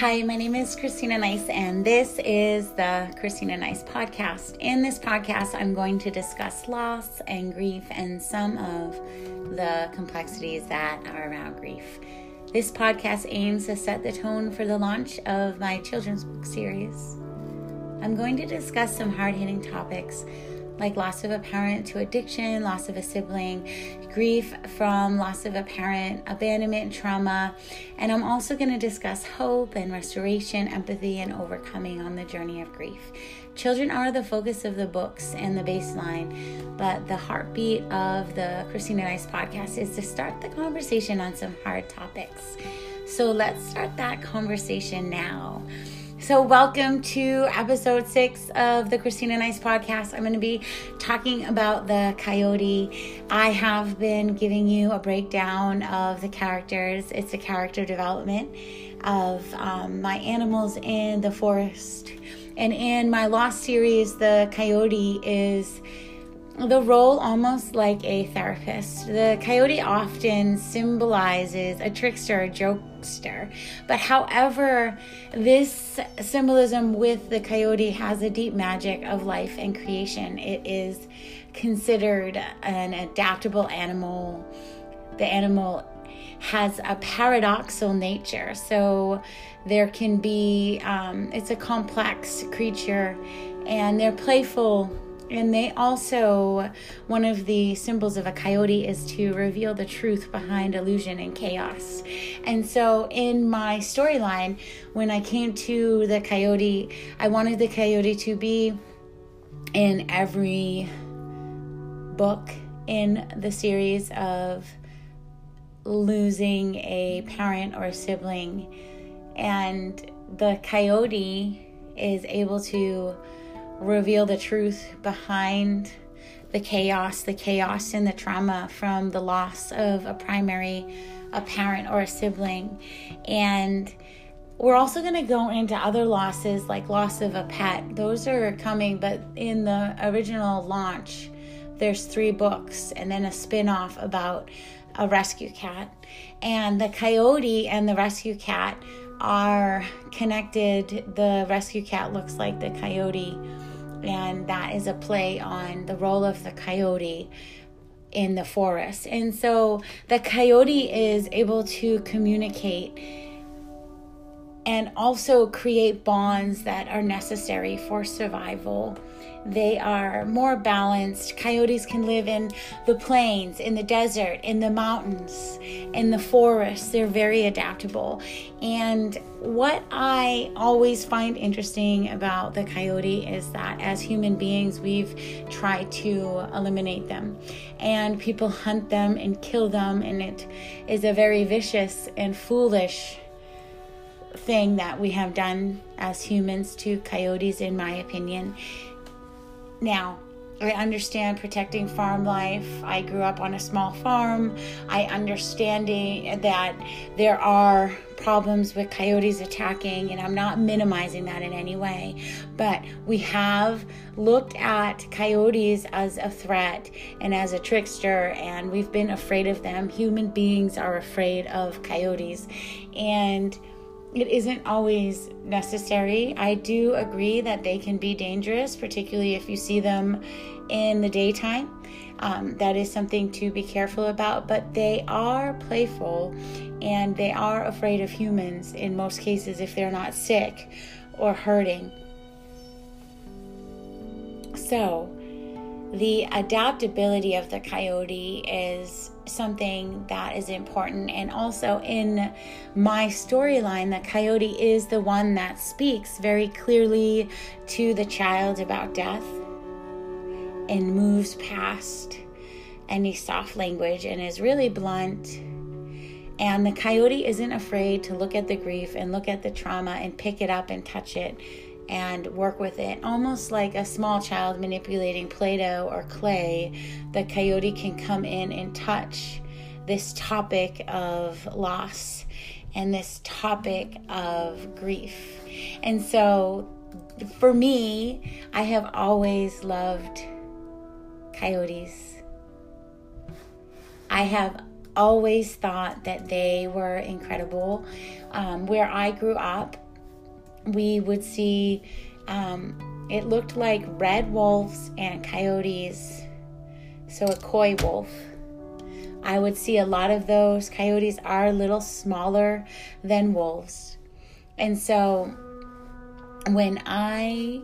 Hi, my name is Christina Nice, and this is the Christina Nice podcast. In this podcast, I'm going to discuss loss and grief and some of the complexities that are around grief. This podcast aims to set the tone for the launch of my children's book series. I'm going to discuss some hard hitting topics like loss of a parent to addiction, loss of a sibling, grief from loss of a parent, abandonment, trauma, and I'm also going to discuss hope and restoration, empathy, and overcoming on the journey of grief. Children are the focus of the books and the baseline, but the heartbeat of the Christina Nice podcast is to start the conversation on some hard topics. So let's start that conversation now. So, welcome to episode six of the Christina Nice podcast. I'm going to be talking about the coyote. I have been giving you a breakdown of the characters, it's a character development of um, my animals in the forest. And in my Lost series, the coyote is the role almost like a therapist. The coyote often symbolizes a trickster, a jokester. But however, this symbolism with the coyote has a deep magic of life and creation. It is considered an adaptable animal. The animal has a paradoxal nature. So there can be, um, it's a complex creature and they're playful and they also, one of the symbols of a coyote is to reveal the truth behind illusion and chaos. And so, in my storyline, when I came to the coyote, I wanted the coyote to be in every book in the series of losing a parent or a sibling. And the coyote is able to reveal the truth behind the chaos, the chaos and the trauma from the loss of a primary, a parent, or a sibling. And we're also going to go into other losses like loss of a pet. Those are coming, but in the original launch, there's three books and then a spin off about a rescue cat. And the coyote and the rescue cat are connected. The rescue cat looks like the coyote and that is a play on the role of the coyote in the forest. And so the coyote is able to communicate and also create bonds that are necessary for survival they are more balanced. Coyotes can live in the plains, in the desert, in the mountains, in the forests. They're very adaptable. And what I always find interesting about the coyote is that as human beings, we've tried to eliminate them. And people hunt them and kill them, and it is a very vicious and foolish thing that we have done as humans to coyotes, in my opinion. Now, I understand protecting farm life. I grew up on a small farm. I understanding that there are problems with coyotes attacking, and I'm not minimizing that in any way. But we have looked at coyotes as a threat and as a trickster, and we've been afraid of them. Human beings are afraid of coyotes. And it isn't always necessary. I do agree that they can be dangerous, particularly if you see them in the daytime. Um, that is something to be careful about, but they are playful and they are afraid of humans in most cases if they're not sick or hurting. So, the adaptability of the coyote is something that is important. And also in my storyline, the coyote is the one that speaks very clearly to the child about death and moves past any soft language and is really blunt. And the coyote isn't afraid to look at the grief and look at the trauma and pick it up and touch it and work with it. Almost like a small child manipulating Play Doh or clay, the coyote can come in and touch this topic of loss and this topic of grief. And so for me, I have always loved coyotes. I have always thought that they were incredible. Um, where I grew up, we would see um, it looked like red wolves and coyotes, so a coy wolf. I would see a lot of those. Coyotes are a little smaller than wolves. And so when I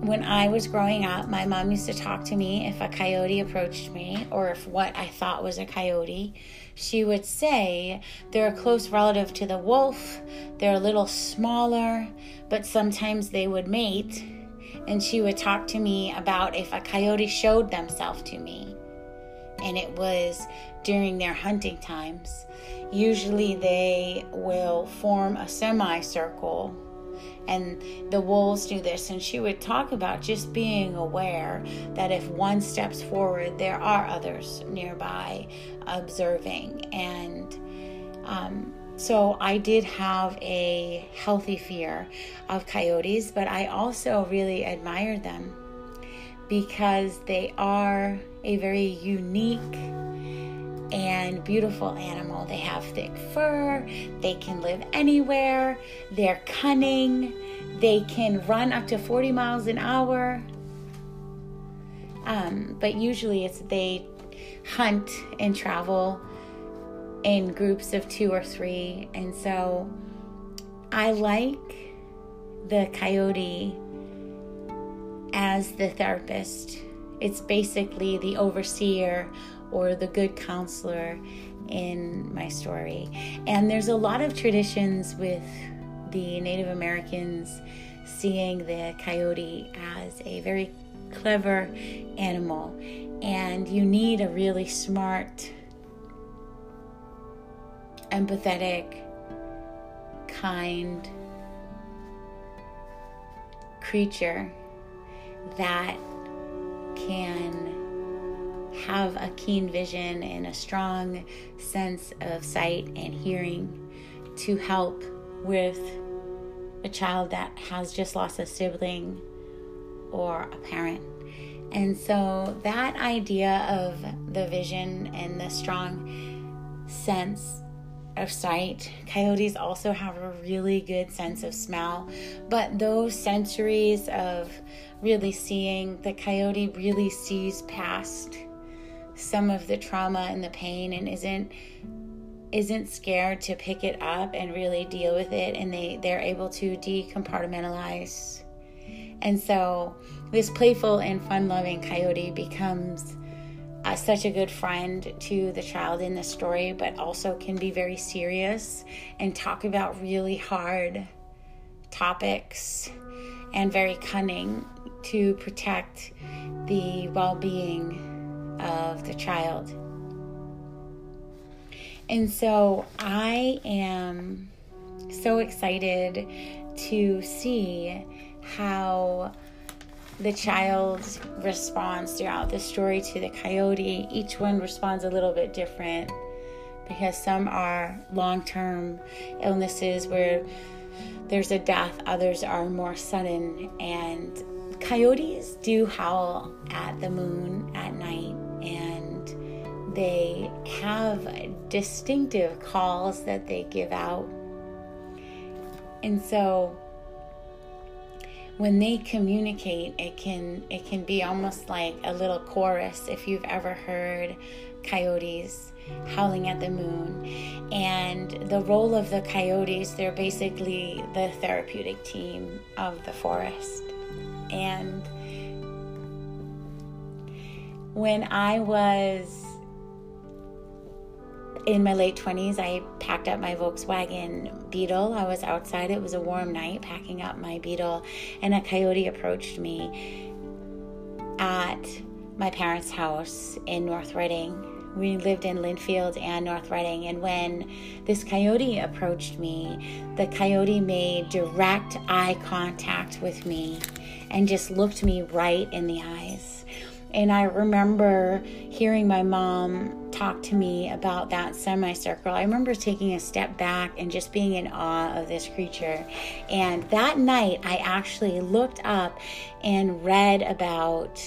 when I was growing up, my mom used to talk to me if a coyote approached me or if what I thought was a coyote. She would say they're a close relative to the wolf, they're a little smaller, but sometimes they would mate. And she would talk to me about if a coyote showed themselves to me. And it was during their hunting times. Usually they will form a semicircle and the wolves do this. And she would talk about just being aware that if one steps forward there are others nearby observing. And um, so i did have a healthy fear of coyotes but i also really admired them because they are a very unique and beautiful animal. They have thick fur, they can live anywhere, they're cunning, they can run up to 40 miles an hour. Um, but usually it's they hunt and travel in groups of two or three. And so I like the coyote as the therapist. It's basically the overseer or the good counselor in my story. And there's a lot of traditions with the Native Americans seeing the coyote as a very clever animal. And you need a really smart, empathetic, kind creature that can have a keen vision and a strong sense of sight and hearing to help with a child that has just lost a sibling or a parent. And so that idea of the vision and the strong sense of sight, coyotes also have a really good sense of smell, but those sensories of really seeing, the coyote really sees past some of the trauma and the pain and isn't isn't scared to pick it up and really deal with it. And they they're able to decompartmentalize. And so this playful and fun-loving coyote becomes uh, such a good friend to the child in the story but also can be very serious and talk about really hard topics and very cunning to protect the well-being of the child. And so I am so excited to see how the child responds throughout the story to the coyote. Each one responds a little bit different because some are long term illnesses where there's a death, others are more sudden. And coyotes do howl at the moon at night they have distinctive calls that they give out. And so when they communicate it can it can be almost like a little chorus if you've ever heard coyotes howling at the moon and the role of the coyotes they're basically the therapeutic team of the forest and when I was in my late 20s, I packed up my Volkswagen Beetle. I was outside, it was a warm night, packing up my Beetle, and a coyote approached me at my parents' house in North Reading. We lived in Lynnfield and North Reading, and when this coyote approached me, the coyote made direct eye contact with me and just looked me right in the eyes and I remember hearing my mom talked to me about that semicircle, I remember taking a step back and just being in awe of this creature. And that night, I actually looked up and read about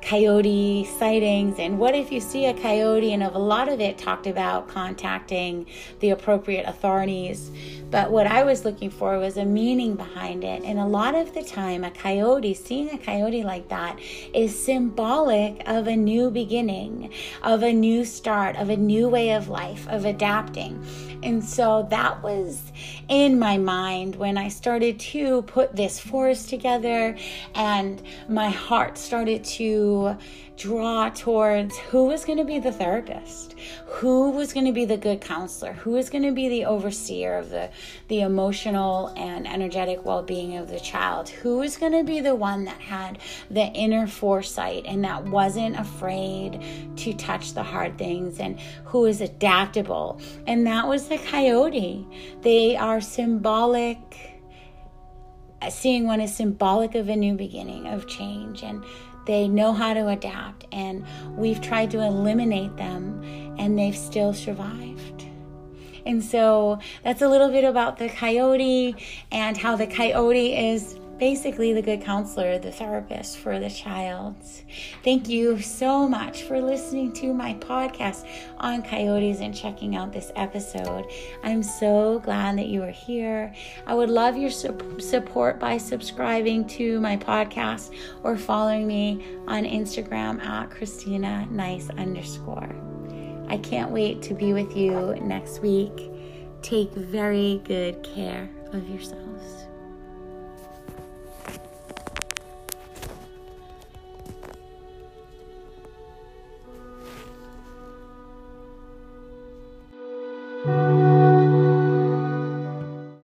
coyote sightings and what if you see a coyote, and a lot of it talked about contacting the appropriate authorities. But what I was looking for was a meaning behind it. And a lot of the time, a coyote, seeing a coyote like that, is symbolic of a new beginning, of a new start, of a new way of life, of adapting. And so that was in my mind when I started to put this forest together and my heart started to draw towards who was going to be the therapist, who was going to be the good counselor, who was going to be the overseer of the, the emotional and energetic well being of the child, who was going to be the one that had the inner foresight and that wasn't afraid to touch the hard things and who was adaptable. And that was the coyote. They are symbolic seeing one is symbolic of a new beginning of change and they know how to adapt, and we've tried to eliminate them, and they've still survived. And so that's a little bit about the coyote and how the coyote is basically the good counselor, the therapist for the child. Thank you so much for listening to my podcast on coyotes and checking out this episode. I'm so glad that you are here. I would love your su- support by subscribing to my podcast or following me on Instagram at Christina Nice underscore. I can't wait to be with you next week. Take very good care of yourselves.